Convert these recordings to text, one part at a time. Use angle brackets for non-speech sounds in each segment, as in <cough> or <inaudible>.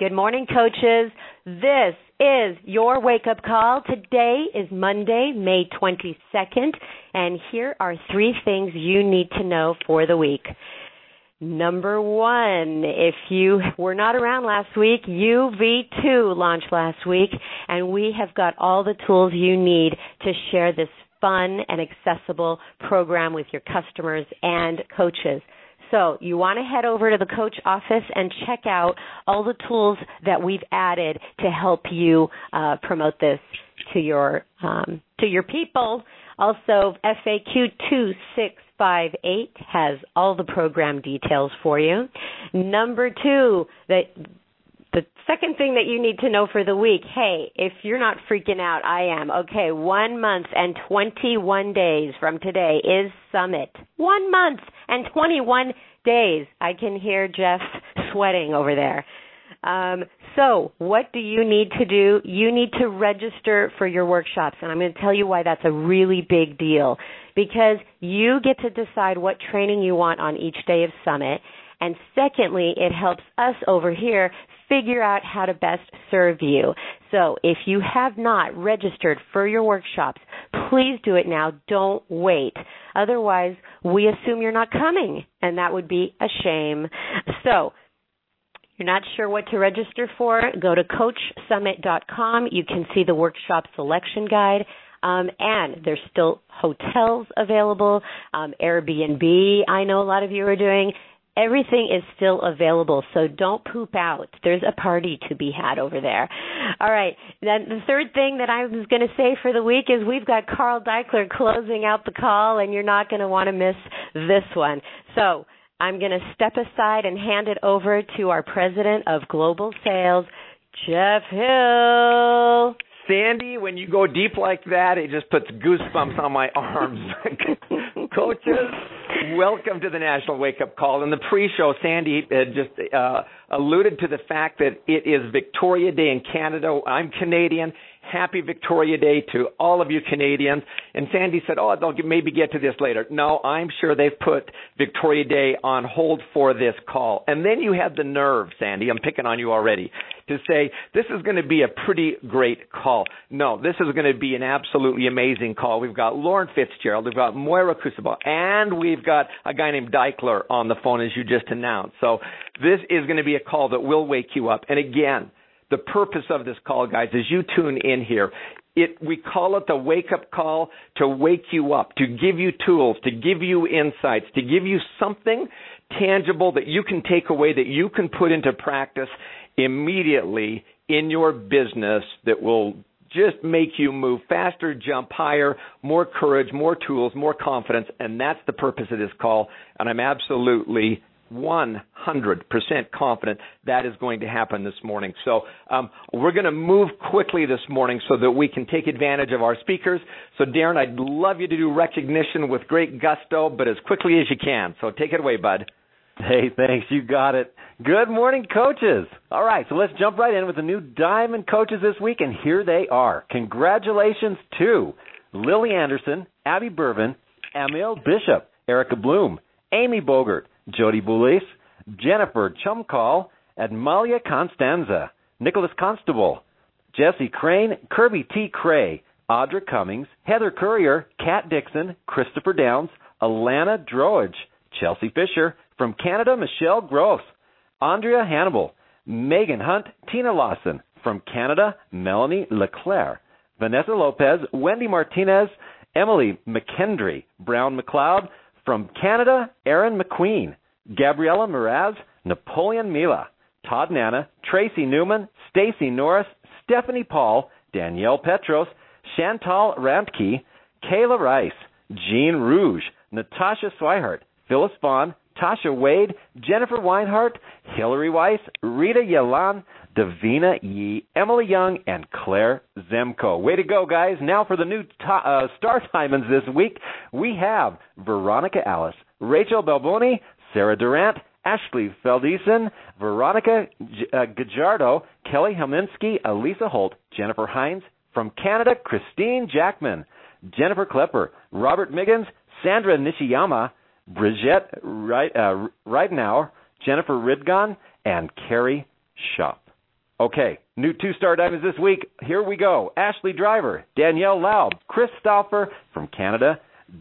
Good morning, coaches. This is your wake up call. Today is Monday, May 22nd, and here are three things you need to know for the week. Number one, if you were not around last week, UV2 launched last week, and we have got all the tools you need to share this fun and accessible program with your customers and coaches. So you want to head over to the coach office and check out all the tools that we've added to help you uh, promote this to your um, to your people. Also, FAQ two six five eight has all the program details for you. Number two, that the second thing that you need to know for the week, hey, if you're not freaking out, I am. Okay, one month and 21 days from today is Summit. One month and 21 days. I can hear Jeff sweating over there. Um, so, what do you need to do? You need to register for your workshops, and I'm going to tell you why that's a really big deal. Because you get to decide what training you want on each day of Summit, and secondly, it helps us over here figure out how to best serve you. So if you have not registered for your workshops, please do it now. Don't wait. Otherwise, we assume you're not coming, and that would be a shame. So, you're not sure what to register for? Go to CoachSummit.com. You can see the workshop selection guide. Um, and there's still hotels available, um, Airbnb. I know a lot of you are doing everything is still available, so don't poop out. There's a party to be had over there. All right. Then the third thing that I was going to say for the week is we've got Carl Daikeler closing out the call, and you're not going to want to miss this one. So I'm going to step aside and hand it over to our president of global sales, Jeff Hill. Sandy, when you go deep like that, it just puts goosebumps on my arms. <laughs> Coaches, welcome to the National Wake Up Call. In the pre-show, Sandy had just uh, alluded to the fact that it is Victoria Day in Canada. I'm Canadian, Happy Victoria Day to all of you Canadians. And Sandy said, oh, they'll maybe get to this later. No, I'm sure they've put Victoria Day on hold for this call. And then you had the nerve, Sandy, I'm picking on you already, to say, this is going to be a pretty great call. No, this is going to be an absolutely amazing call. We've got Lauren Fitzgerald, we've got Moira Kusaba, and we've got a guy named Daikeler on the phone, as you just announced. So this is going to be a call that will wake you up. And again, the purpose of this call, guys, as you tune in here. It, we call it the wake up call to wake you up, to give you tools, to give you insights, to give you something tangible that you can take away, that you can put into practice immediately in your business that will just make you move faster, jump higher, more courage, more tools, more confidence. And that's the purpose of this call. And I'm absolutely 100% confident that is going to happen this morning. So um, we're going to move quickly this morning so that we can take advantage of our speakers. So Darren, I'd love you to do recognition with great gusto, but as quickly as you can. So take it away, bud. Hey, thanks. You got it. Good morning, coaches. All right, so let's jump right in with the new Diamond coaches this week, and here they are. Congratulations to Lily Anderson, Abby Bourbon, Emil Bishop, Erica Bloom, Amy Bogert, Jody Boulis, Jennifer Chumcall, Admalia Constanza, Nicholas Constable, Jesse Crane, Kirby T. Cray, Audra Cummings, Heather Courier, Kat Dixon, Christopher Downs, Alana Droage, Chelsea Fisher, from Canada, Michelle Gross, Andrea Hannibal, Megan Hunt, Tina Lawson, from Canada, Melanie Leclerc, Vanessa Lopez, Wendy Martinez, Emily McKendry, Brown McLeod, from Canada, Aaron McQueen, Gabriella Miraz, Napoleon Mila, Todd Nana, Tracy Newman, Stacy Norris, Stephanie Paul, Danielle Petros, Chantal Rantke, Kayla Rice, Jean Rouge, Natasha Swihart, Phyllis Vaughn, Tasha Wade, Jennifer Weinhardt, Hillary Weiss, Rita Yalan, Davina Yee, Emily Young, and Claire Zemko. Way to go, guys. Now for the new uh, Star <laughs> Diamonds this week, we have Veronica Alice, Rachel Balboni, Sarah Durant, Ashley Feldesen, Veronica uh, Gajardo, Kelly Helminski, Elisa Holt, Jennifer Hines, from Canada, Christine Jackman, Jennifer Klepper, Robert Miggins, Sandra Nishiyama, Brigitte uh, Reidenauer, Jennifer Ridgon, and Carrie Shop. Okay, new two star diamonds this week. Here we go. Ashley Driver, Danielle Laub, Chris Stauffer from Canada,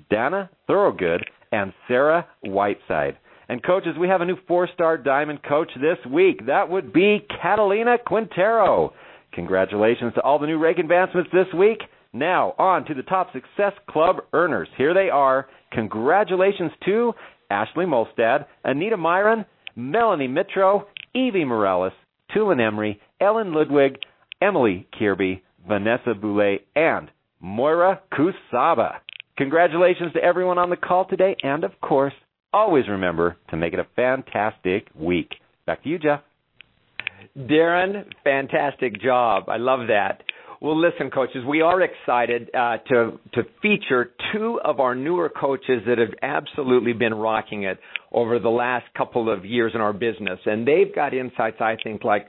Dana Thorogood, and Sarah Whiteside. And coaches, we have a new four star diamond coach this week. That would be Catalina Quintero. Congratulations to all the new rake advancements this week. Now, on to the top Success Club earners. Here they are. Congratulations to Ashley Molstad, Anita Myron, Melanie Mitro, Evie Morales, Tulin Emery, Ellen Ludwig, Emily Kirby, Vanessa Boulay, and Moira Kusaba. Congratulations to everyone on the call today, and of course, always remember to make it a fantastic week. Back to you, Jeff. Darren, fantastic job. I love that. Well, listen, coaches, we are excited uh, to to feature two of our newer coaches that have absolutely been rocking it over the last couple of years in our business, and they've got insights. I think like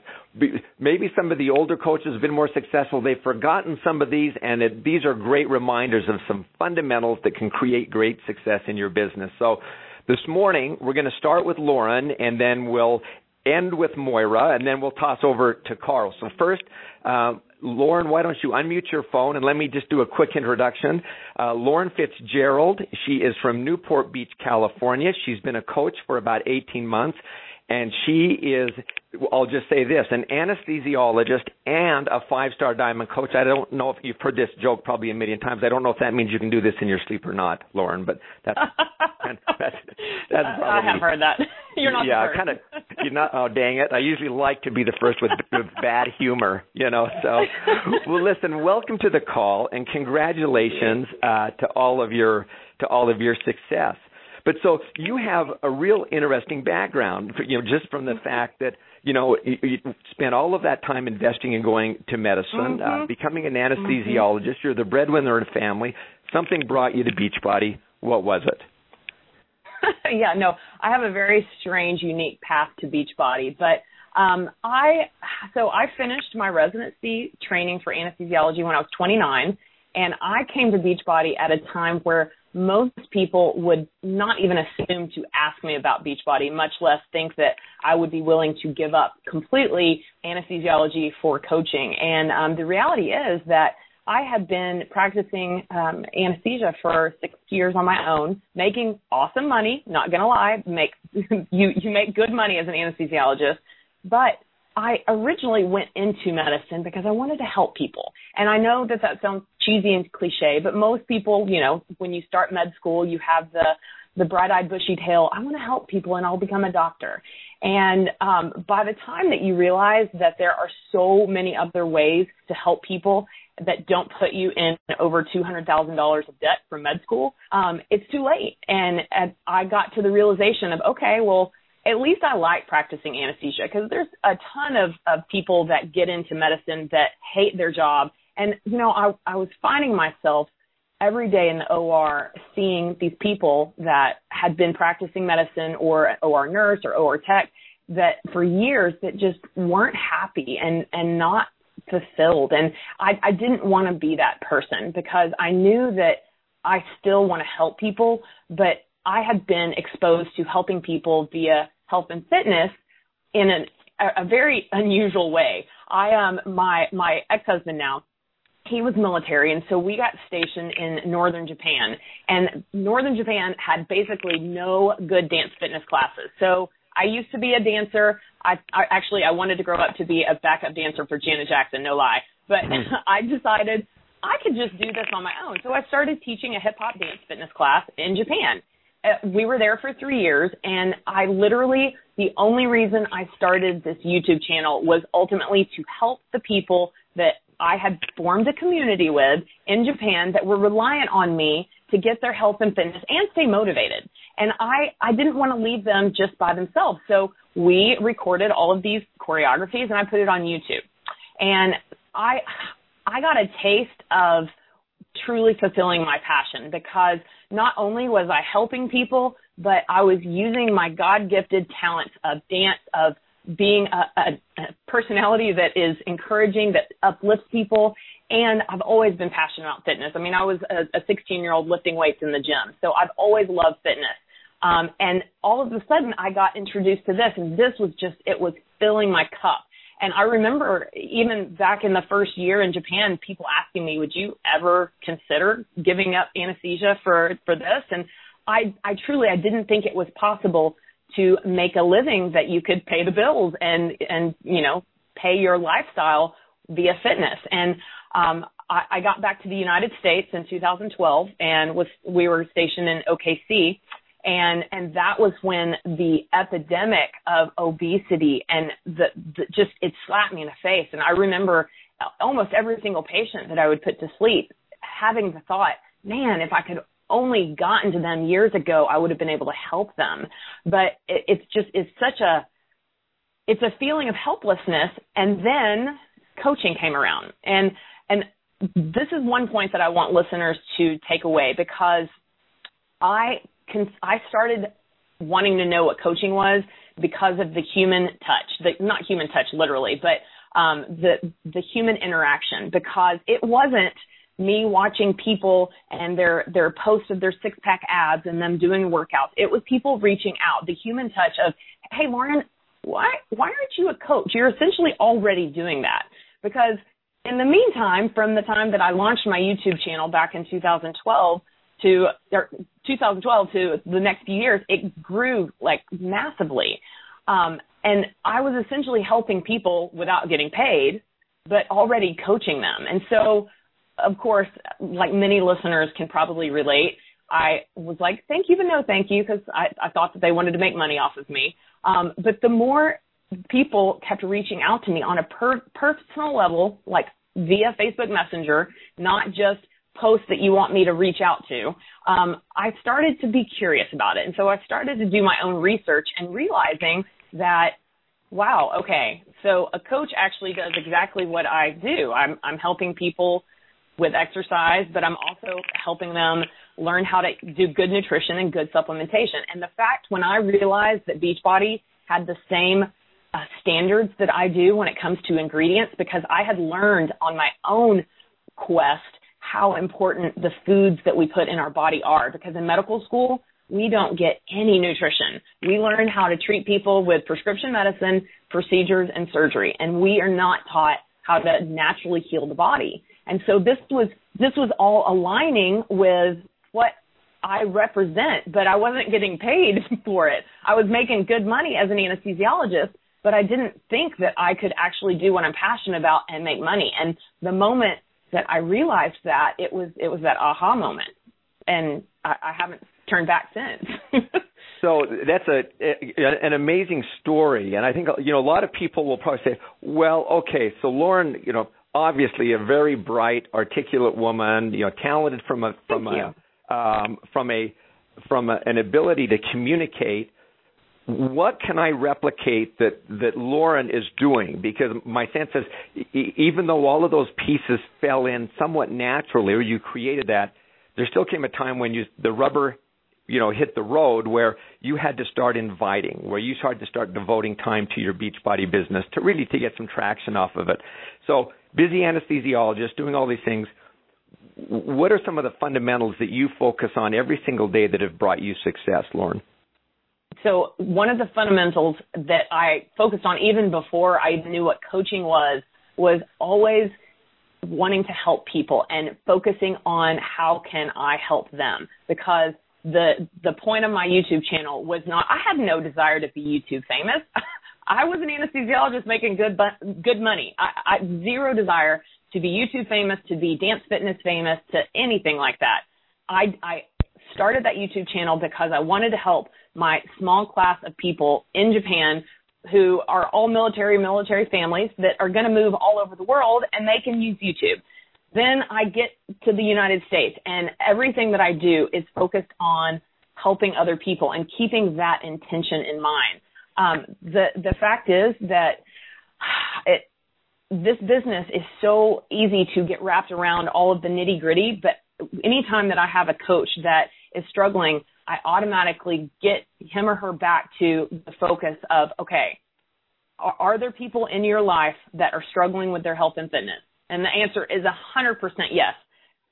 maybe some of the older coaches have been more successful. They've forgotten some of these, and it, these are great reminders of some fundamentals that can create great success in your business. So. This morning, we're going to start with Lauren, and then we'll end with Moira, and then we'll toss over to Carl. So first, uh, Lauren, why don't you unmute your phone and let me just do a quick introduction. Uh, Lauren Fitzgerald, she is from Newport Beach, California. She's been a coach for about 18 months and she is I'll just say this, an anesthesiologist and a five-star diamond coach. I don't know if you've heard this joke probably a million times. I don't know if that means you can do this in your sleep or not, Lauren, but that's <laughs> that's, that's probably I have heard that. <laughs> You're not Yeah, kind of you're not oh dang it. I usually like to be the first with, with bad humor, you know. So <laughs> well listen, welcome to the call and congratulations uh to all of your to all of your success. But so you have a real interesting background, you know, just from the fact that you know you, you spent all of that time investing in going to medicine, uh, mm-hmm. uh, becoming an anesthesiologist. Mm-hmm. You're the breadwinner in a family. Something brought you to Beachbody. What was it? <laughs> yeah, no, I have a very strange, unique path to Beachbody, but um, I so I finished my residency training for anesthesiology when I was 29, and I came to Beachbody at a time where most people would not even assume to ask me about Beachbody, much less think that I would be willing to give up completely anesthesiology for coaching. And um, the reality is that I had been practicing um, anesthesia for six years on my own, making awesome money. Not gonna lie, make <laughs> you you make good money as an anesthesiologist, but I originally went into medicine because I wanted to help people. And I know that that sounds cheesy and cliche, but most people, you know, when you start med school, you have the the bright-eyed bushy tail. I want to help people and I'll become a doctor. And um, by the time that you realize that there are so many other ways to help people that don't put you in over $200,000 of debt from med school, um, it's too late. And, and I got to the realization of, okay, well, at least I like practicing anesthesia because there's a ton of, of people that get into medicine that hate their job. And, you know, I, I was finding myself every day in the OR seeing these people that had been practicing medicine or OR nurse or OR tech that for years that just weren't happy and, and not fulfilled. And I, I didn't want to be that person because I knew that I still want to help people, but I had been exposed to helping people via health and fitness in an, a, a very unusual way. I um my my ex-husband now he was military and so we got stationed in northern Japan and northern Japan had basically no good dance fitness classes. So I used to be a dancer. I, I actually I wanted to grow up to be a backup dancer for Janet Jackson, no lie. But mm. <laughs> I decided I could just do this on my own. So I started teaching a hip hop dance fitness class in Japan. Uh, we were there for three years and I literally, the only reason I started this YouTube channel was ultimately to help the people that I had formed a community with in Japan that were reliant on me to get their health and fitness and stay motivated. And I, I didn't want to leave them just by themselves. So we recorded all of these choreographies and I put it on YouTube. And I, I got a taste of truly fulfilling my passion because not only was I helping people, but I was using my God gifted talents of dance, of being a, a, a, personality that is encouraging, that uplifts people. And I've always been passionate about fitness. I mean, I was a 16 year old lifting weights in the gym. So I've always loved fitness. Um, and all of a sudden I got introduced to this and this was just, it was filling my cup. And I remember even back in the first year in Japan, people asking me, "Would you ever consider giving up anesthesia for for this?" And I I truly I didn't think it was possible to make a living that you could pay the bills and and you know pay your lifestyle via fitness. And um, I, I got back to the United States in 2012 and was we were stationed in OKC and and that was when the epidemic of obesity and the, the just it slapped me in the face. And i remember almost every single patient that i would put to sleep having the thought man if i could only gotten to them years ago i would have been able to help them. But it, it's just it's such a it's a feeling of helplessness. And then coaching came around. And and this is one point that i want listeners to take away because i I started wanting to know what coaching was because of the human touch, the, not human touch literally, but um, the the human interaction. Because it wasn't me watching people and their their posts of their six pack abs and them doing workouts. It was people reaching out, the human touch of, hey Lauren, why why aren't you a coach? You're essentially already doing that because in the meantime, from the time that I launched my YouTube channel back in 2012 to 2012 to the next few years, it grew like massively. Um, and I was essentially helping people without getting paid, but already coaching them. And so, of course, like many listeners can probably relate, I was like, thank you, but no thank you, because I, I thought that they wanted to make money off of me. Um, but the more people kept reaching out to me on a per- personal level, like via Facebook Messenger, not just posts that you want me to reach out to, um, I started to be curious about it. And so I started to do my own research and realizing that, wow, okay, so a coach actually does exactly what I do. I'm, I'm helping people with exercise, but I'm also helping them learn how to do good nutrition and good supplementation. And the fact when I realized that Beachbody had the same uh, standards that I do when it comes to ingredients, because I had learned on my own quest how important the foods that we put in our body are because in medical school, we don't get any nutrition. We learn how to treat people with prescription medicine, procedures, and surgery, and we are not taught how to naturally heal the body. And so this was this was all aligning with what I represent, but I wasn't getting paid <laughs> for it. I was making good money as an anesthesiologist, but I didn't think that I could actually do what I'm passionate about and make money. And the moment that I realized that it was it was that aha moment, and I, I haven't turned back since. <laughs> so that's a, a an amazing story, and I think you know a lot of people will probably say, well, okay, so Lauren, you know, obviously a very bright, articulate woman, you know, talented from a from Thank a um, from a from a, an ability to communicate what can I replicate that that Lauren is doing? Because my sense is, e- even though all of those pieces fell in somewhat naturally, or you created that, there still came a time when you the rubber, you know, hit the road where you had to start inviting, where you started to start devoting time to your Beachbody business to really to get some traction off of it. So busy anesthesiologist doing all these things. What are some of the fundamentals that you focus on every single day that have brought you success, Lauren? So one of the fundamentals that I focused on even before I knew what coaching was was always wanting to help people and focusing on how can I help them because the the point of my YouTube channel was not I had no desire to be YouTube famous. <laughs> I was an anesthesiologist making good good money. I, I zero desire to be YouTube famous, to be dance fitness famous, to anything like that. I I started that YouTube channel because I wanted to help my small class of people in Japan who are all military, military families that are going to move all over the world and they can use YouTube. Then I get to the United States and everything that I do is focused on helping other people and keeping that intention in mind. Um, the the fact is that <sighs> it, this business is so easy to get wrapped around all of the nitty gritty, but anytime that I have a coach that is struggling, I automatically get him or her back to the focus of, okay, are, are there people in your life that are struggling with their health and fitness? And the answer is a hundred percent yes.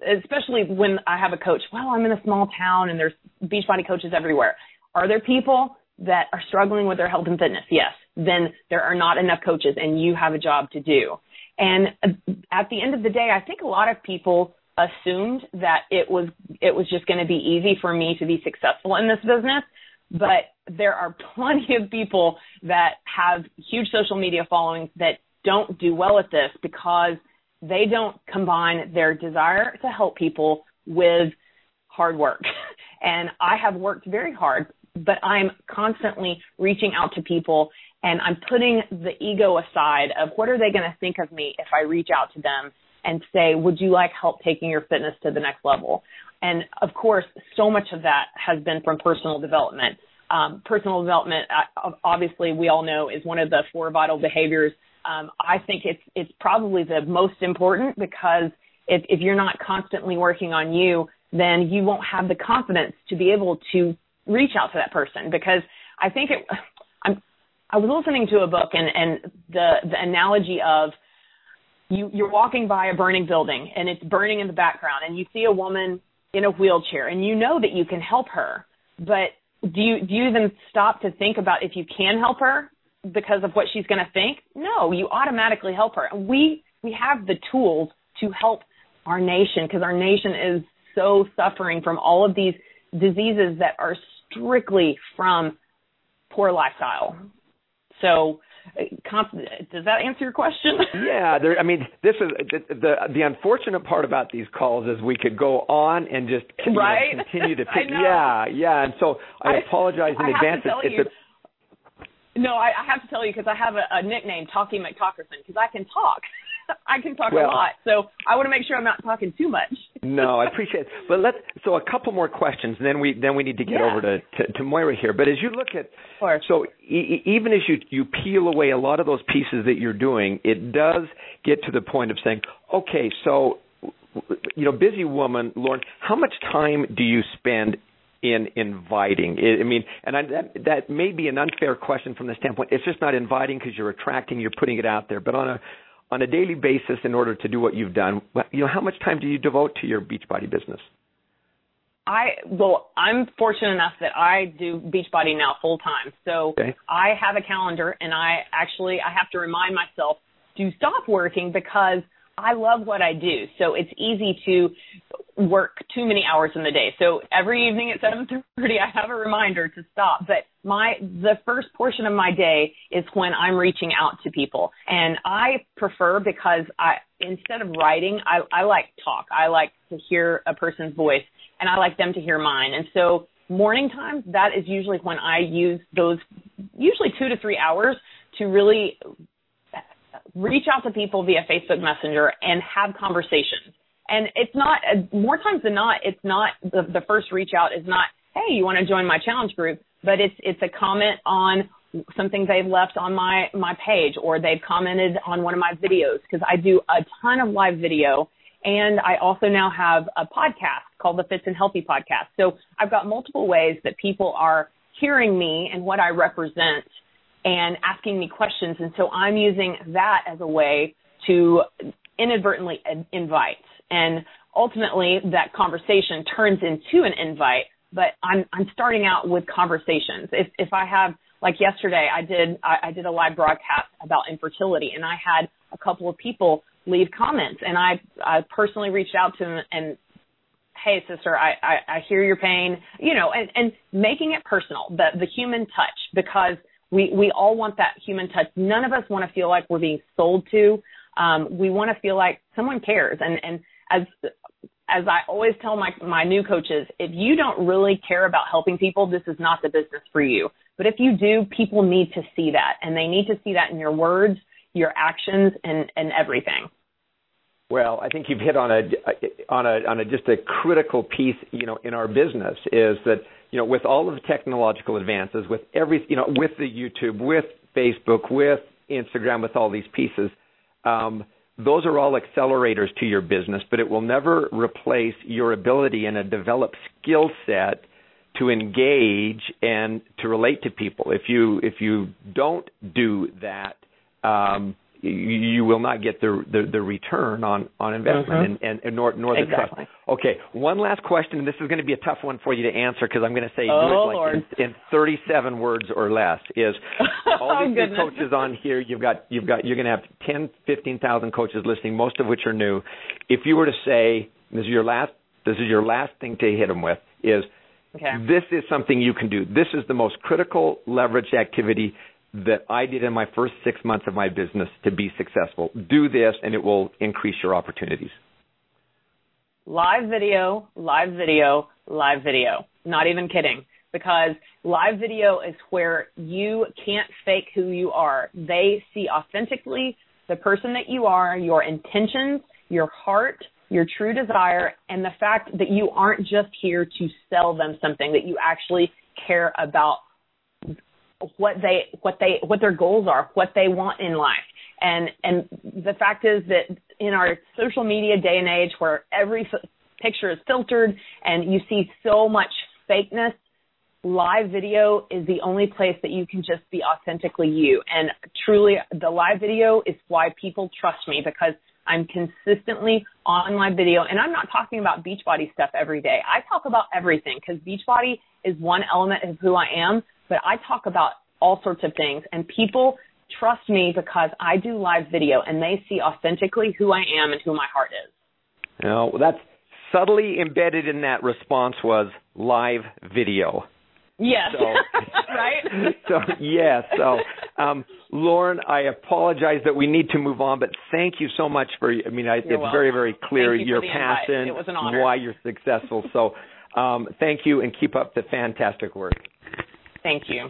Especially when I have a coach, well, I'm in a small town and there's Beachbody coaches everywhere. Are there people that are struggling with their health and fitness, yes, then there are not enough coaches and you have a job to do. And uh, at the end of the day, I think a lot of people assumed that it was it was just going to be easy for me to be successful in this business but there are <laughs> plenty of people that have huge social media followings that don't do well at this because they don't combine their desire to help people with hard work. <laughs> And I have worked very hard, but I'm constantly reaching out to people and I'm putting the ego aside of what are they going to think of me if I reach out to them and say, would you like help taking your fitness to the next level? And of course, so much of that has been from personal development. Um, personal development, uh, obviously, we all know is one of the four vital behaviors. Um, I think it's it's probably the most important because if, if you're not constantly working on you, then you won't have the confidence to be able to reach out to that person. Because I think it, I'm, I was listening to a book and and the the analogy of you you're walking by a burning building and it's burning in the background and you see a woman in a wheelchair and you know that you can help her but do you do you even stop to think about if you can help her because of what she's going to think? No you automatically help her. And we we have the tools to help our nation because our nation is so suffering from all of these diseases that are strictly from poor lifestyle. So does that answer your question? <laughs> yeah, there, I mean, this is the, the, the unfortunate part about these calls is we could go on and just right? know, continue to <laughs> pick. yeah, yeah, and so I, I apologize in I advance. Have to tell you, no, I, I have to tell you because I have a, a nickname, Talkie McTalkerson, because I can talk. <laughs> I can talk well, a lot, so I want to make sure I'm not talking too much. <laughs> no, I appreciate it. But let's so a couple more questions, and then we then we need to get yeah. over to, to, to Moira here. But as you look at so e- even as you you peel away a lot of those pieces that you're doing, it does get to the point of saying, okay, so you know, busy woman, Lauren, how much time do you spend in inviting? I mean, and I, that that may be an unfair question from the standpoint. It's just not inviting because you're attracting, you're putting it out there. But on a on a daily basis, in order to do what you've done, you know, how much time do you devote to your Beachbody business? I well, I'm fortunate enough that I do Beachbody now full time. So okay. I have a calendar, and I actually I have to remind myself to stop working because I love what I do. So it's easy to work too many hours in the day. So every evening at 7:30 I have a reminder to stop. But my the first portion of my day is when I'm reaching out to people. And I prefer because I instead of writing, I I like talk. I like to hear a person's voice and I like them to hear mine. And so morning time, that is usually when I use those usually 2 to 3 hours to really reach out to people via Facebook Messenger and have conversations. And it's not more times than not, it's not the, the first reach out is not, hey, you want to join my challenge group, but it's it's a comment on something they've left on my my page or they've commented on one of my videos because I do a ton of live video and I also now have a podcast called the Fits and Healthy Podcast. So I've got multiple ways that people are hearing me and what I represent and asking me questions. And so I'm using that as a way to inadvertently invite. And ultimately that conversation turns into an invite, but I'm, I'm starting out with conversations. If, if I have, like yesterday, I did, I, I did a live broadcast about infertility and I had a couple of people leave comments and I, I personally reached out to them and hey sister I, I i hear your pain you know and and making it personal the the human touch because we we all want that human touch. None of us want to feel like we're being sold to. Um, we want to feel like someone cares. And and as as I always tell my my new coaches, if you don't really care about helping people, this is not the business for you. But if you do, people need to see that, and they need to see that in your words, your actions, and and everything. Well, I think you've hit on a on a on a just a critical piece, you know, in our business is that you know, with all of the technological advances, with every, you know, with the YouTube, with Facebook, with Instagram, with all these pieces, um, those are all accelerators to your business, but it will never replace your ability and a developed skill set to engage and to relate to people. If you if you don't do that, um, you, you will not get the, the, the return on on investment Mhm. and, and, and nor nor the Exactly. trust. Okay, one last question, and this is going to be a tough one for you to answer because I'm going to say Oh, it like in, in 37 words or less. Is <laughs> all Oh, these goodness. coaches on here? You've got you've got you're going to have 10, 15,000 coaches listening, most of which are new. If you were to say this is your last this is your last thing to hit them with is Okay. this is something you can do. This is the most critical leverage activity that I did in my first six months of my business to be successful. Do this, and it will increase your opportunities. live video, live video, live video. Not even kidding. Because live video is where you can't fake who you are. They see authentically the person that you are, your intentions, your heart, your true desire, and the fact that you aren't just here to sell them something, that you actually care about what they what they what their goals are, what they want in life. And and the fact is that in our social media day and age where every picture is filtered and you see so much fakeness, live video is the only place that you can just be authentically you. And truly the live video is why people trust me because I'm consistently on my video and I'm not talking about Beachbody stuff every day. I talk about everything because Beachbody is one element of who I am, but I talk about all sorts of things and people trust me because I do live video and they see authentically who I am and who my heart is. You know, that's subtly embedded in that response was live video. Yes. So, <laughs> right? <laughs> so yes. So, um, Lauren, I apologize that we need to move on, but thank you so much for. I mean, I, it's welcome. very, very clear you your for the invite. passion, It was an honor. why you're successful. So, um, thank you, and keep up the fantastic work. Thank you.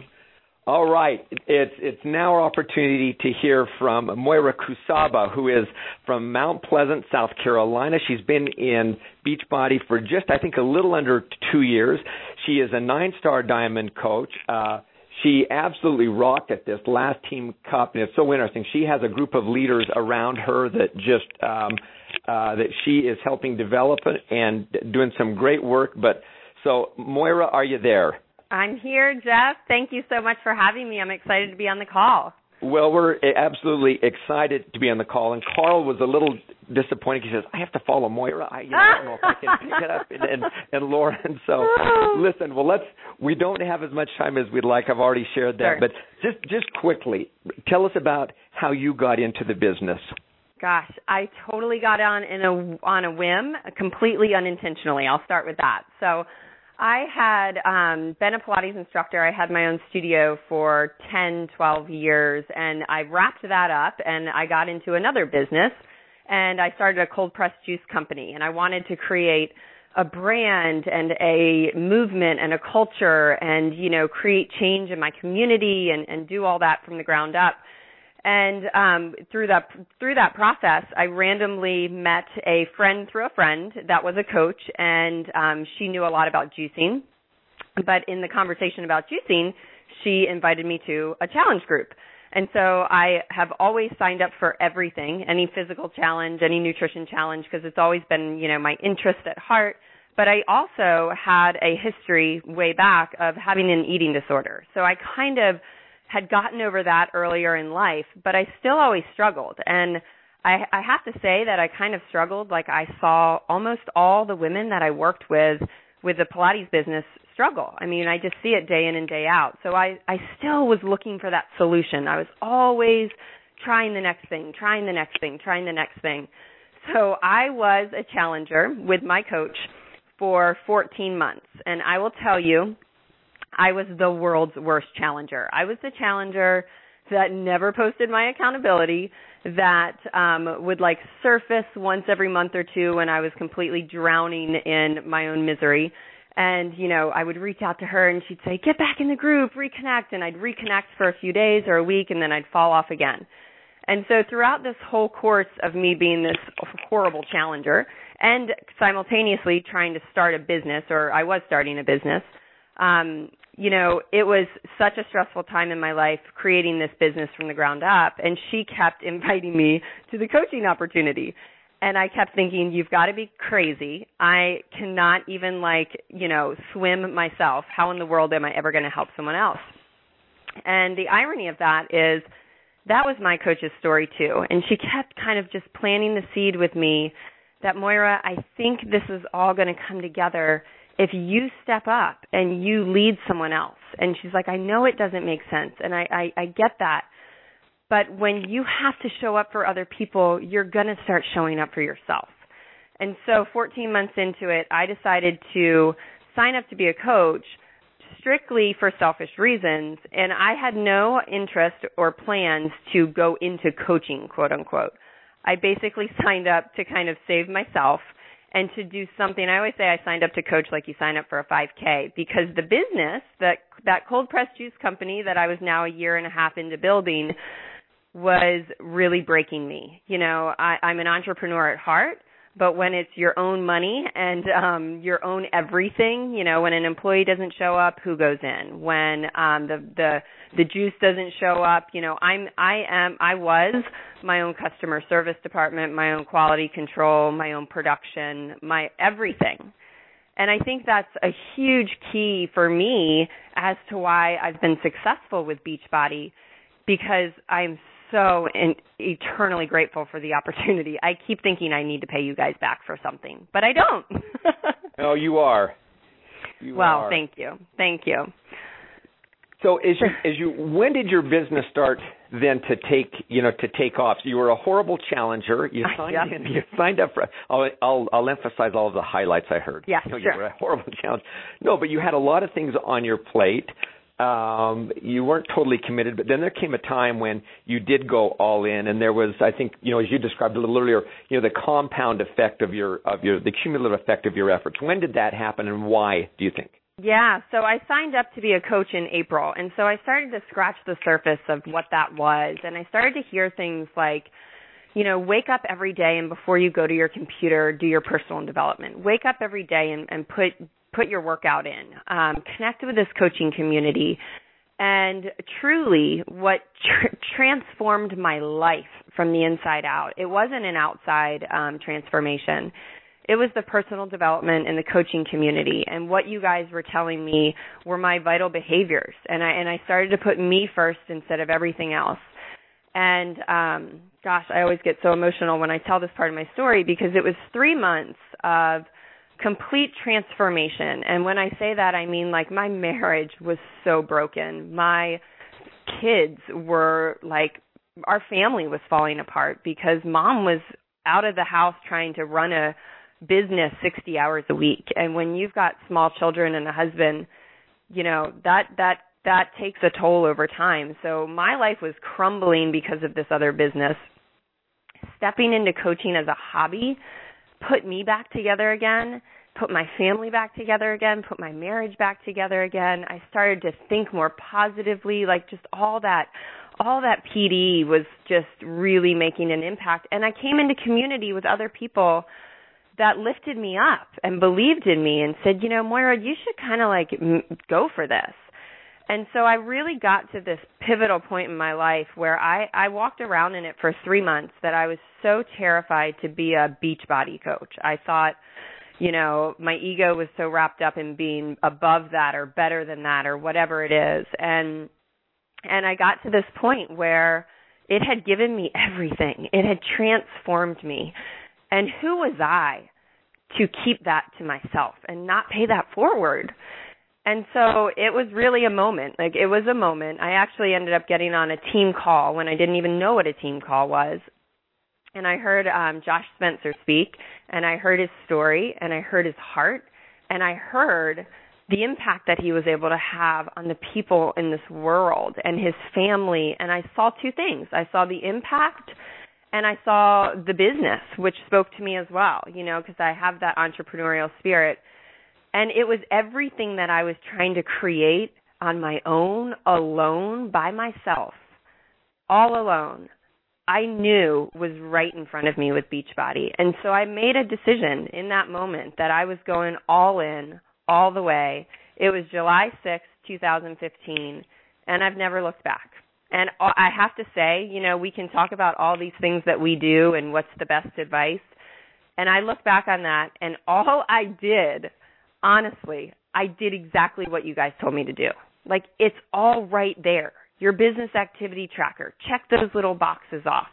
All right, it's it's now our opportunity to hear from Moira Kusaba, who is from Mount Pleasant, South Carolina. She's been in Beachbody for just I think a little under two years. She is a nine-star diamond coach. Uh, she absolutely rocked at this last team cup, and it's so interesting. She has a group of leaders around her that just um, uh, that she is helping develop and doing some great work. But so, Moira, are you there? I'm here, Jeff. Thank you so much for having me. I'm excited to be on the call. Well, we're absolutely excited to be on the call, and Carl was a little disappointed. He says, "I have to follow Moira. I, you know, I don't know if I can pick it up." And, and, and Lauren, so <laughs> listen. Well, let's. We don't have as much time as we'd like. I've already shared that, Sure. but just just quickly, tell us about how you got into the business. Gosh, I totally got on in a on a whim, completely unintentionally. I'll start with that. So, I had um been a Pilates instructor. I had my own studio for 10, 12 years and I wrapped that up and I got into another business and I started a cold pressed juice company and I wanted to create a brand and a movement and a culture and you know create change in my community and and do all that from the ground up and um through that through that process i randomly met a friend through a friend that was a coach and um she knew a lot about juicing. But in the conversation about juicing she invited me to a challenge group. And so i have always signed up for everything any physical challenge any nutrition challenge because it's always been you know my interest at heart. But I also had a history way back of having an eating disorder. So I kind of had gotten over that earlier in life, but I still always struggled. And I, I have to say that I kind of struggled. Like I saw almost all the women that I worked with with the Pilates business struggle. I mean, I just see it day in and day out. So I, I still was looking for that solution. I was always trying the next thing, trying the next thing, trying the next thing. So I was a challenger with my coach for 14 months. And I will tell you, I was the world's worst challenger. I was the challenger that never posted my accountability, that um, would like surface once every month or two when I was completely drowning in my own misery. And, you know, I would reach out to her and she'd say, get back in the group, reconnect. And I'd reconnect for a few days or a week and then I'd fall off again. And so throughout this whole course of me being this horrible challenger and simultaneously trying to start a business, or I was starting a business, um, you know, it was such a stressful time in my life creating this business from the ground up. And she kept <laughs> inviting me to the coaching opportunity. And I kept thinking, you've got to be crazy. I cannot even like, you know, swim myself. How in the world am I ever going to help someone else? And the irony of that is, that was my coach's story too. And she kept kind of just planting the seed with me that Moira, I think this is all going to come together if you step up and you lead someone else. And she's like, I know it doesn't make sense, and I, I, I get that. But when you have to show up for other people, you're going to start showing up for yourself. And so 14 months into it, I decided to sign up to be a coach strictly for selfish reasons. And I had no interest or plans to go into coaching, quote unquote. I basically <laughs> signed up to kind of save myself and to do something. I always say I signed up to coach like you sign up for a 5K because the business that that cold pressed juice company that I was now a year and a half into building was really breaking me. You know, I, I'm an entrepreneur at heart but when it's your own money and um your own everything you know when an employee doesn't show up who goes in? When um the the the juice doesn't show up you know i'm i am i was my own customer service department my own quality control my own production my everything. And i think that's a huge key for me as to why i've been successful with beachbody because i'm so in, eternally grateful for the opportunity. I keep thinking I need to pay you guys back for something, but I don't. <laughs> no, you are. You well, are. thank you, thank you. So, as you, as you, when did your business start then to take, you know, to take off? So you were a horrible challenger. You signed yeah. in. You signed up for. I'll, I'll, I'll emphasize all of the highlights I heard. Yeah, you know, sure. You were a horrible <laughs> challenge. No, but you had a lot of things on your plate um, you weren't totally committed, but then there came a time when you did go all in, and there was, I think, you know, as you described a little earlier, you know, the compound effect of your of your the cumulative effect of your efforts. When did that happen, and why do you think? Yeah, so I signed up to be a coach in April, and so I started to scratch the surface of what that was, and I started to hear things like you know, wake up every day and before you go to your computer, do your personal development. Wake up every day and, and put put your workout in. Um, connect with this coaching community. And truly, what tr- transformed my life from the inside out, it wasn't an outside um, transformation. It was the personal development and the coaching community. And what you guys were telling me were my vital behaviors. And I, and I started to put me first instead of everything else. And um, gosh, I always get so emotional when I tell this part of my story because it was three months of – complete transformation. And when I say that, I mean like my marriage was so broken. My kids were like, our family was falling apart because mom was out of the house trying to run a business 60 hours a week. And when you've got small children and a husband, you know, that, that, that takes a toll over time. So my life was crumbling because of this other business. Stepping into coaching as a hobby put me back together again, put my family back together again, put my marriage back together again. I started to think more positively, like just all that all that PD was just really making an impact and I came into community with other people that lifted me up and believed in me and said, "You know, Moira, you should kind of like m- go for this." And so I really got to this pivotal point in my life where I, I walked around in it for three months that I was so terrified to be a Beachbody coach. I thought, you know, my ego was so wrapped up in being above that or better than that or whatever it is. And and I got to this point where it had given me everything. It had transformed me. And who was I to keep that to myself and not pay that forward? And so it was really a moment. Like it was a moment. I actually ended up getting on a team call when I didn't even know what a team call was. And I heard um Josh Spencer speak and I heard his story and I heard his heart and I heard the impact that he was able to have on the people in this world and his family and I saw two things. I saw the impact and I saw the business which spoke to me as well, you know, because I have that entrepreneurial spirit and it was everything that I was trying to create on my own, alone, by myself, all alone. I knew was right in front of me with Beachbody. And so I made a decision in that moment that I was going all in, all the way. It was July 6th, 2015, and I've never looked back. And I have to say, you know, we can talk about all these things that we do and what's the best advice. And I look back on that, and all I did honestly, I did exactly what you guys told me to do. Like it's all right there. your business activity tracker. Check those little boxes off.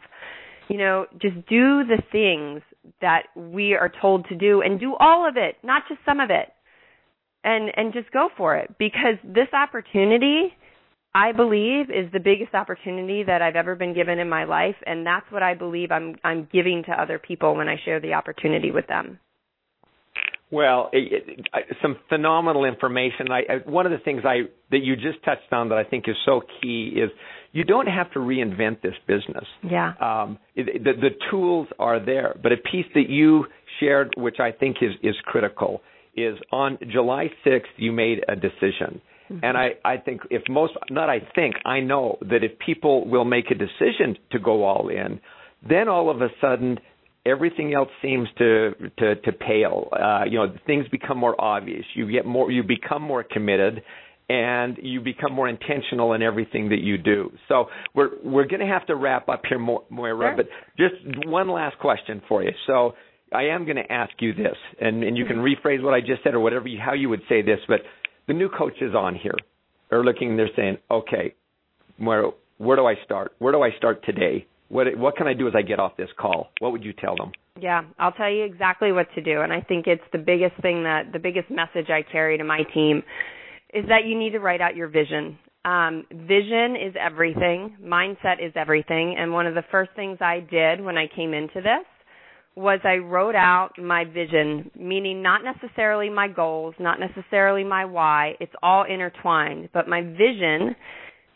You know, just do the things that we are told to do and do all of it, not just some of it. And and just go for it because this opportunity I believe is the biggest opportunity that I've ever been given in my life and that's what I believe I'm I'm giving to other people when I share the opportunity with them. Well, it, it, some phenomenal information. I, I, one of the things I that you just touched on that I think is so key is you don't have to reinvent this business. Yeah. Um, it, the, the tools are there, but a piece that you shared, which I think is is critical, is on July 6th you made a decision. Mm-hmm. And I, I think if most, not I think, I know that if people will make a decision to go all in, then all of a sudden everything else seems to to, to pale. Uh, you know, things become more obvious. You get more, you become more committed, and you become more intentional in everything that you do. So we're we're going to have to wrap up here, Moira. Sure. But just one last question for you. So I am going to ask you this, and and you can mm-hmm. rephrase what I just said or whatever you, how you would say this. But the new coaches on here are looking and they're saying, okay, Moira, where do I start? Where do I start today? What what can I do as I get off this call? What would you tell them? Yeah, I'll tell you exactly what to do and I think it's the biggest thing that the biggest message I carry to my team is that you need to write out your vision. Um, vision is everything, mindset is everything, and one of the first things I did when I came into this was I wrote out my vision, meaning not necessarily my goals, not necessarily my why. It's all intertwined, but my vision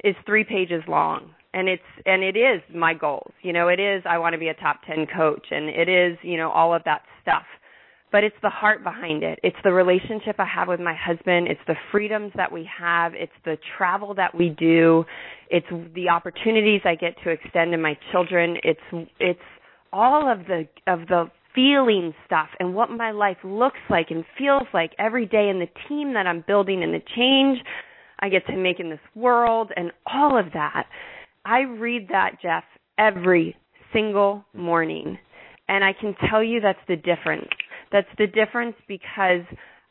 is 3 pages long and it's and it is my goals. You know it is i want to be a top 10 coach and it is you know all of that stuff. But it's the heart behind it. It's the relationship i have with my husband. It's the freedoms that we have. It's the travel that we do. It's the opportunities i get to extend to my children. It's it's all of the of the feeling stuff and what my life looks like and feels like every day and the team that i'm building and the change i get to make in this world and all of that I read that, Jeff, every single morning. And I can tell you that's the difference. That's the difference because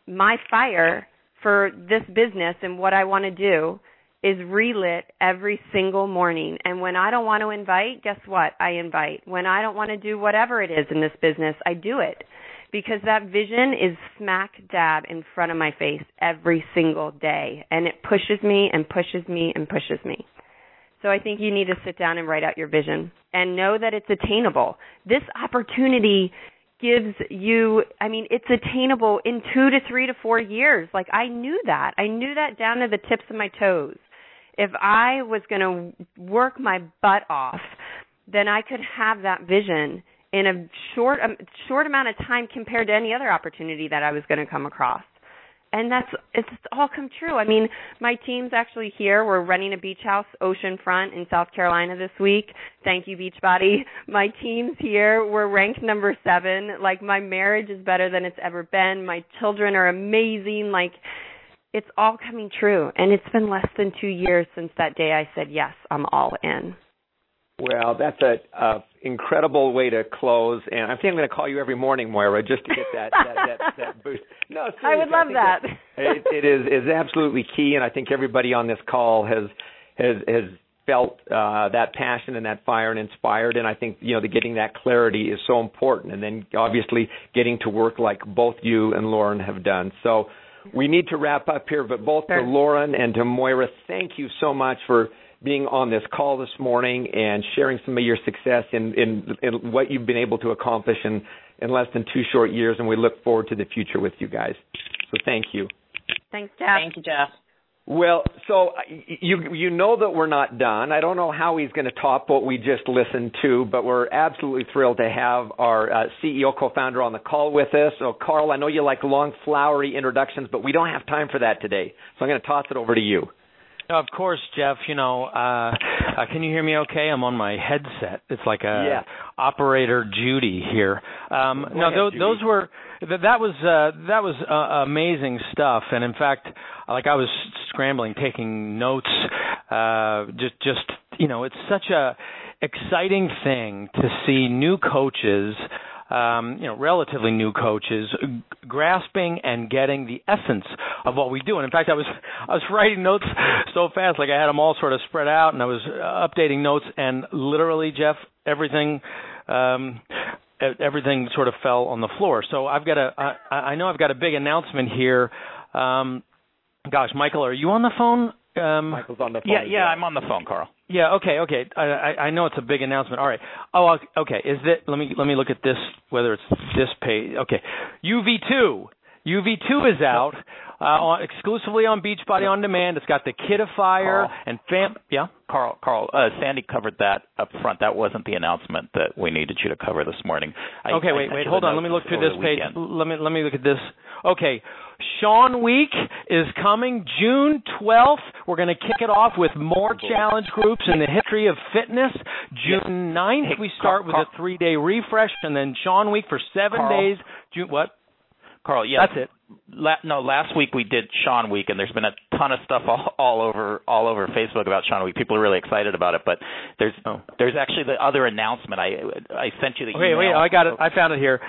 my fire for this business and what I want to do is relit every single morning. And when I don't want to invite, guess what? I invite. When I don't want to do whatever it is in this business, I do it. Because that vision is smack dab in front of my face every single day. And it pushes me and pushes me and pushes me. So I think you need to sit down and write out your vision and know that it's attainable. This opportunity gives you I mean it's attainable in 2 to 3 to 4 years. Like I knew that. I knew that down to the tips of my toes. If I was going to work my butt off, then I could have that vision in a short um, short amount of time compared to any other opportunity that I was going to come across and that's it's all come true. I mean, my team's actually here. We're renting a beach house oceanfront in South Carolina this week. Thank you, Beachbody. My team's here. We're ranked number seven. Like my marriage is better than it's ever been. My children are amazing. Like it's all coming true. And it's been less than two years since that day I said yes, I'm all in. Well, that's a, a incredible way to close, and I think I'm going to call you every morning, Moira, just to get that that, that, that <laughs> boost. No, I would love I that. it, it is is absolutely key, and I think everybody on this call has has has felt uh, that passion and that fire and inspired. And I think you know the getting that clarity is so important, and then obviously getting to work like both you and Lauren have done. So we need to wrap up here, but both sure. to Lauren and to Moira, thank you so much for being on this call this morning and sharing some of your success in, in, in what you've been able to accomplish in, in less than two short years. And we look forward to the future with you guys. So thank you. Thanks, Jeff. Thank you, Jeff. Well, so you you know that we're not done. I don't know how he's going to top what we just listened to, but we're absolutely thrilled to have our uh, CEO co-founder on the call with us. So, Carl, I know you like long, flowery introductions, but we don't have time for that today. So I'm going to toss it over to you. Of course, Jeff. You know, uh, uh, can you hear me? Okay, I'm on my headset. It's like a yeah. operator Judy here. Um, no, ahead, those, those were that was uh, that was uh, amazing stuff. And in fact, like I was scrambling, taking notes. Uh, just, just you know, it's such a exciting thing to see new coaches um, you know, relatively new coaches grasping and getting the essence of what we do. And in fact, I was I was writing notes so fast, like I had them all sort of spread out, and I was uh, updating notes, and literally, Jeff, everything. Um, everything sort of fell on the floor. So I've got a, I, I know I've got a big announcement here. Um, gosh, Michael, are you on the phone? Um, Michael's on the phone. Yeah, yeah, I'm on the phone, Carl. Yeah. Okay. Okay. I, I, know it's a big announcement. All right. Oh. Okay. Is that? Let me let me look at this. Whether it's this page. Okay. UV2. UV2 is out uh, on, exclusively on Beachbody on Demand. It's got the Kidifier and fam. Yeah. Carl. Carl. Uh, Sandy covered that up front. That wasn't the announcement that we needed you to cover this morning. I, okay. Wait. wait. Hold on. Let me look through this page. Let me let me look at this. Okay. Shaun Week is coming June 12th. We're going to kick it off with more challenge groups in the history of fitness. June 9th, we start with a three day refresh, and then Shaun Week for seven Carl, days. June, what? Carl, yeah, that's it. La- no, last week we did Shaun Week, and there's been a ton of stuff all, all over all over Facebook about Shaun Week. People are really excited about it, but there's oh. there's actually the other announcement. I I sent you the okay, email. Wait, I got it. Oh. I found it here.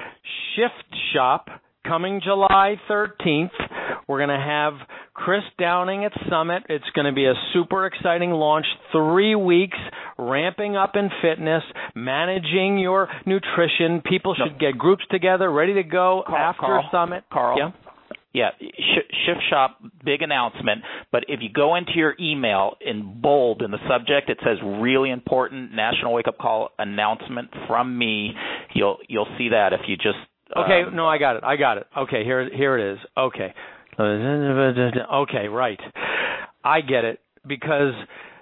Shift Shop coming July 13th. We're going to have Chris Downing at Summit. It's going to be a super exciting launch. Three weeks ramping up in fitness, managing your nutrition. People should get groups together, ready to go Carl, after Carl, Summit. Carl. Yeah. Yeah, Shift Shop, big announcement. But if you go into your email in bold in the subject, it says "really important National Wake Up Call announcement from me." You'll you'll see that if you just Okay, um, no, I got it. I got it. Okay, here here it is. Okay. Okay, right. I get it because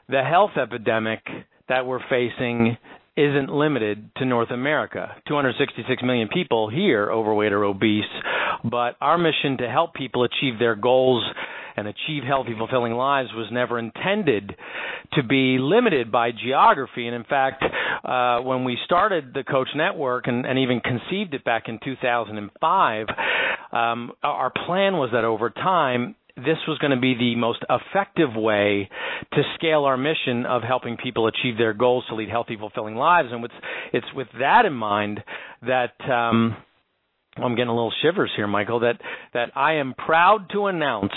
the health epidemic that we're facing isn't limited to North America. 266 million people here overweight or obese, but our mission to help people achieve their goals and achieve healthy, fulfilling lives was never intended to be limited by geography. And in fact, uh, when we started the Coach Network and, and even conceived it back in 2005, um, our plan was that over time, this was going to be the most effective way to scale our mission of helping people achieve their goals to lead healthy, fulfilling lives. And it's, it's with that in mind that um, I'm getting a little shivers here, Michael. That that I am proud to announce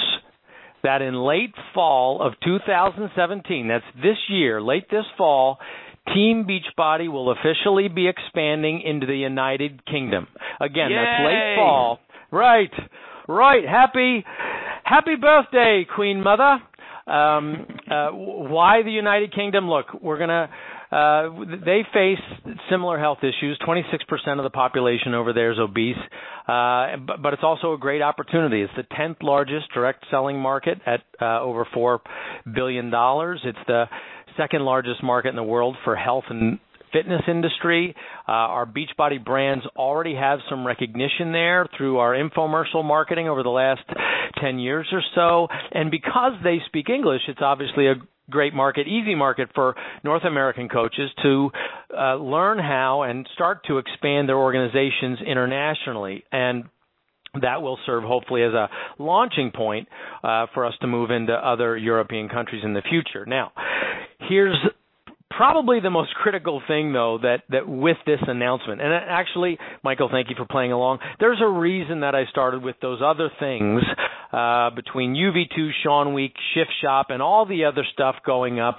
that in late fall of 2017, that's this year, late this fall, Team Beachbody will officially be expanding into the United Kingdom. Again, Yay! that's late fall. Right. Right. Happy happy birthday, Queen Mother. Um, uh, why the United Kingdom? Look, we're going to uh, they face similar health issues. 26% of the population over there is obese, uh, but, but, it's also a great opportunity. It's the 10th largest direct selling market at uh, over $4 billion. It's the second largest market in the world for health and fitness industry. Uh, our Beachbody brands already have some recognition there through our infomercial marketing over the last 10 years or so. And because they speak English, it's obviously a great market, easy market for North American coaches to uh, learn how and start to expand their organizations internationally. And that will serve hopefully as a launching point uh, for us to move into other European countries in the future. Now, here's probably the most critical thing though that that with this announcement and actually michael thank you for playing along there's a reason that i started with those other things uh, between uv2 shaun week shift shop and all the other stuff going up.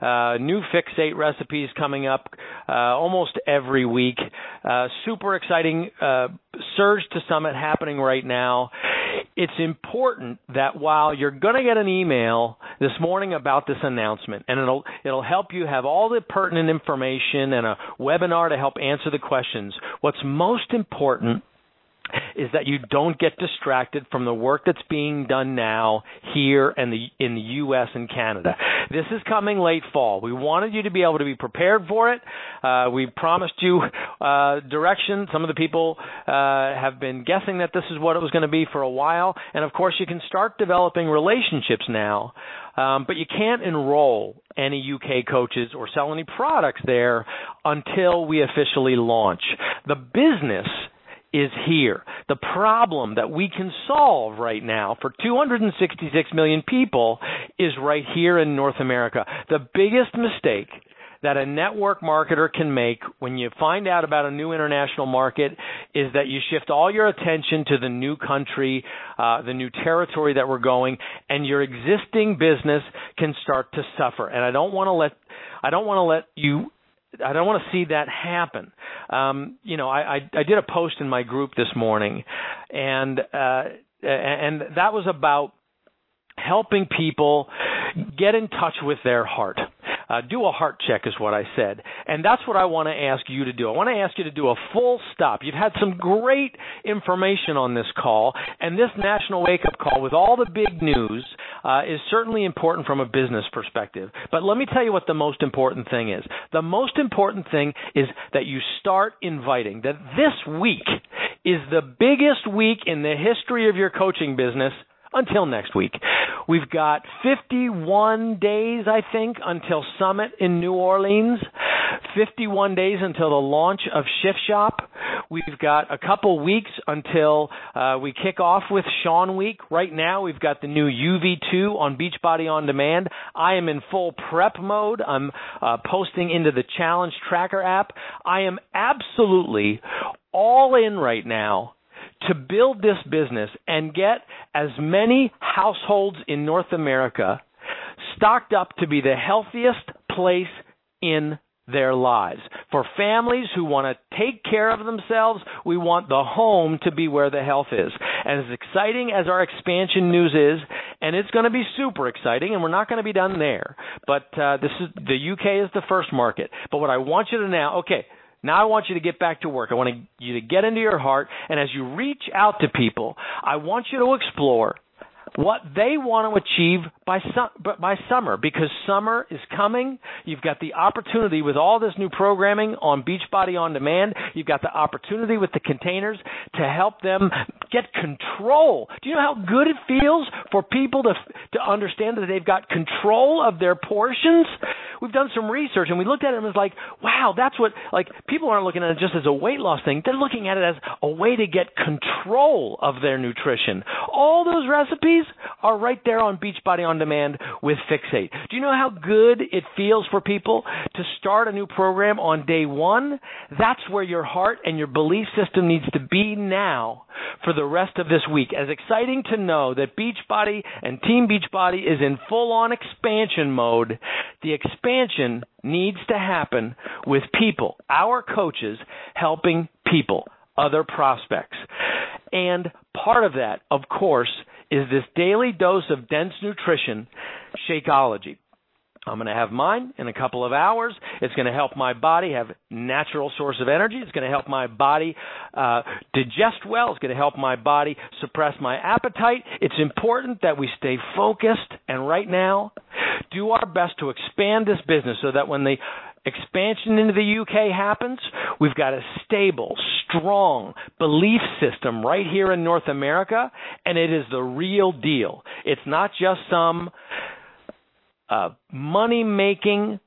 Uh, new fixate recipes coming up uh, almost every week. Uh, super exciting uh, surge to summit happening right now. It's important that while you're going to get an email this morning about this announcement and it'll it'll help you have all the pertinent information and a webinar to help answer the questions what's most important is that you don't get distracted from the work that's being done now here in the in the US and Canada. This is coming late fall. We wanted you to be able to be prepared for it. Uh, we promised you uh, direction. Some of the people uh, have been guessing that this is what it was going to be for a while, and of course you can start developing relationships now. Um, but you can't enroll any UK coaches or sell any products there until we officially launch. The business is here. The problem that we can solve right now for 266 million people is right here in North America. The biggest mistake that a network marketer can make when you find out about a new international market is that you shift all your attention to the new country, uh, the new territory that we're going, and your existing business can start to suffer. And I don't want to let I don't want to let you I don't want to see that happen. Um, you know, I, I, I did a post in my group this morning, and uh, and that was about helping people get in touch with their heart. Uh, do a heart check is what I said. And that's what I want to ask you to do. I want to ask you to do a full stop. You've had some great information on this call, and this national wake up call with all the big news uh, is certainly important from a business perspective. But let me tell you what the most important thing is. The most important thing is that you start inviting, that this week is the biggest week in the history of your coaching business until next week. We've got 51 days, I think, until Summit in New Orleans. 51 days until the launch of Shift Shop. We've got a couple weeks until uh, we kick off with Shaun Week. Right now, we've got the new UV2 on Beachbody On Demand. I am in full prep mode. I'm uh, posting into the Challenge Tracker app. I am absolutely all in right now to build this business and get as many households in North America stocked up to be the healthiest place in their lives. For families who want to take care of themselves, we want the home to be where the health is. And as exciting as our expansion news is, and it's going to be super exciting, and we're not going to be done there. But uh, this is the UK is the first market. But what I want you to now, okay, now I want you to get back to work. I want you to get into your heart, and as you reach out to people, I want you to explore what they want to achieve by by summer because summer is coming. You've got the opportunity with all this new programming on Beachbody on Demand. You've got the opportunity with the containers to help them get control. Do you know how good it feels for people to to understand that they've got control of their portions? We've done some research and we looked at it and it was like, wow, that's what like people aren't looking at it just as a weight loss thing. They're looking at it as a way to get control of their nutrition. All those recipes are right there on Beachbody on Demand with Fixate. Do you know how good it feels for people to start a new program on day one? That's where your heart and your belief system needs to be now for the rest of this week. As exciting to know that Beachbody and Team Beachbody is in full on expansion mode, the expansion needs to happen with people, our coaches helping people, other prospects. And part of that, of course, is this daily dose of dense nutrition, Shakeology. I'm going to have mine in a couple of hours. It's going to help my body have natural source of energy. It's going to help my body uh, digest well. It's going to help my body suppress my appetite. It's important that we stay focused and right now do our best to expand this business so that when the expansion into the UK happens, we've got a stable, strong belief system right here in North America, and it is the real deal. It's not just some uh, money making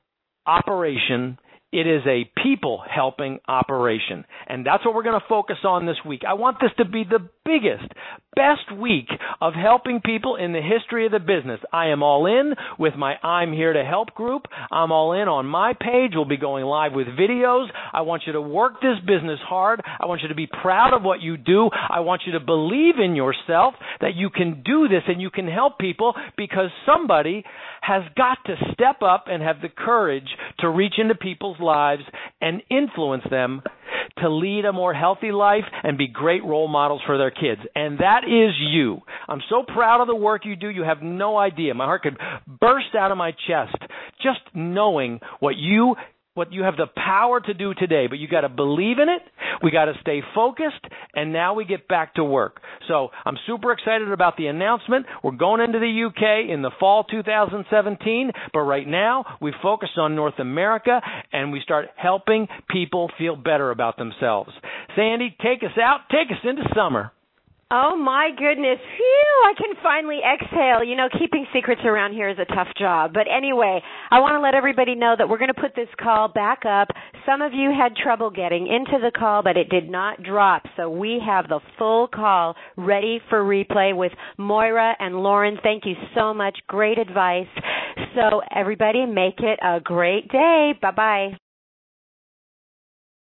operation. It is a people helping operation. And that's what we're going to focus on this week. I want this to be the biggest, best week of helping people in the history of the business. I am all in with my I'm Here to Help group. I'm all in on my page. We'll be going live with videos. I want you to work this business hard. I want you to be proud of what you do. I want you to believe in yourself that you can do this and you can help people because somebody has got to step up and have the courage to reach into people's lives and influence them to lead a more healthy life and be great role models for their kids. And that is you. I'm so proud of the work you do. You have no idea. My heart could burst out of my chest just knowing what you what you have the power to do today, but you got to believe in it. We got to stay focused, and now we get back to work. So I'm super excited about the announcement. We're going into the UK in the fall 2017, but right now we focus on North America and we start helping people feel better about themselves. Sandy, take us out. Take us into summer. Oh my goodness. Phew, I can finally exhale. You know, keeping secrets around here is a tough job. But anyway, I want to let everybody know that we're going to put this call back up. Some of you had trouble getting into the call, but it did not drop. So we have the full call ready for replay with Moira and Lauren. Thank you so much. Great advice. So everybody make it a great day. Bye bye.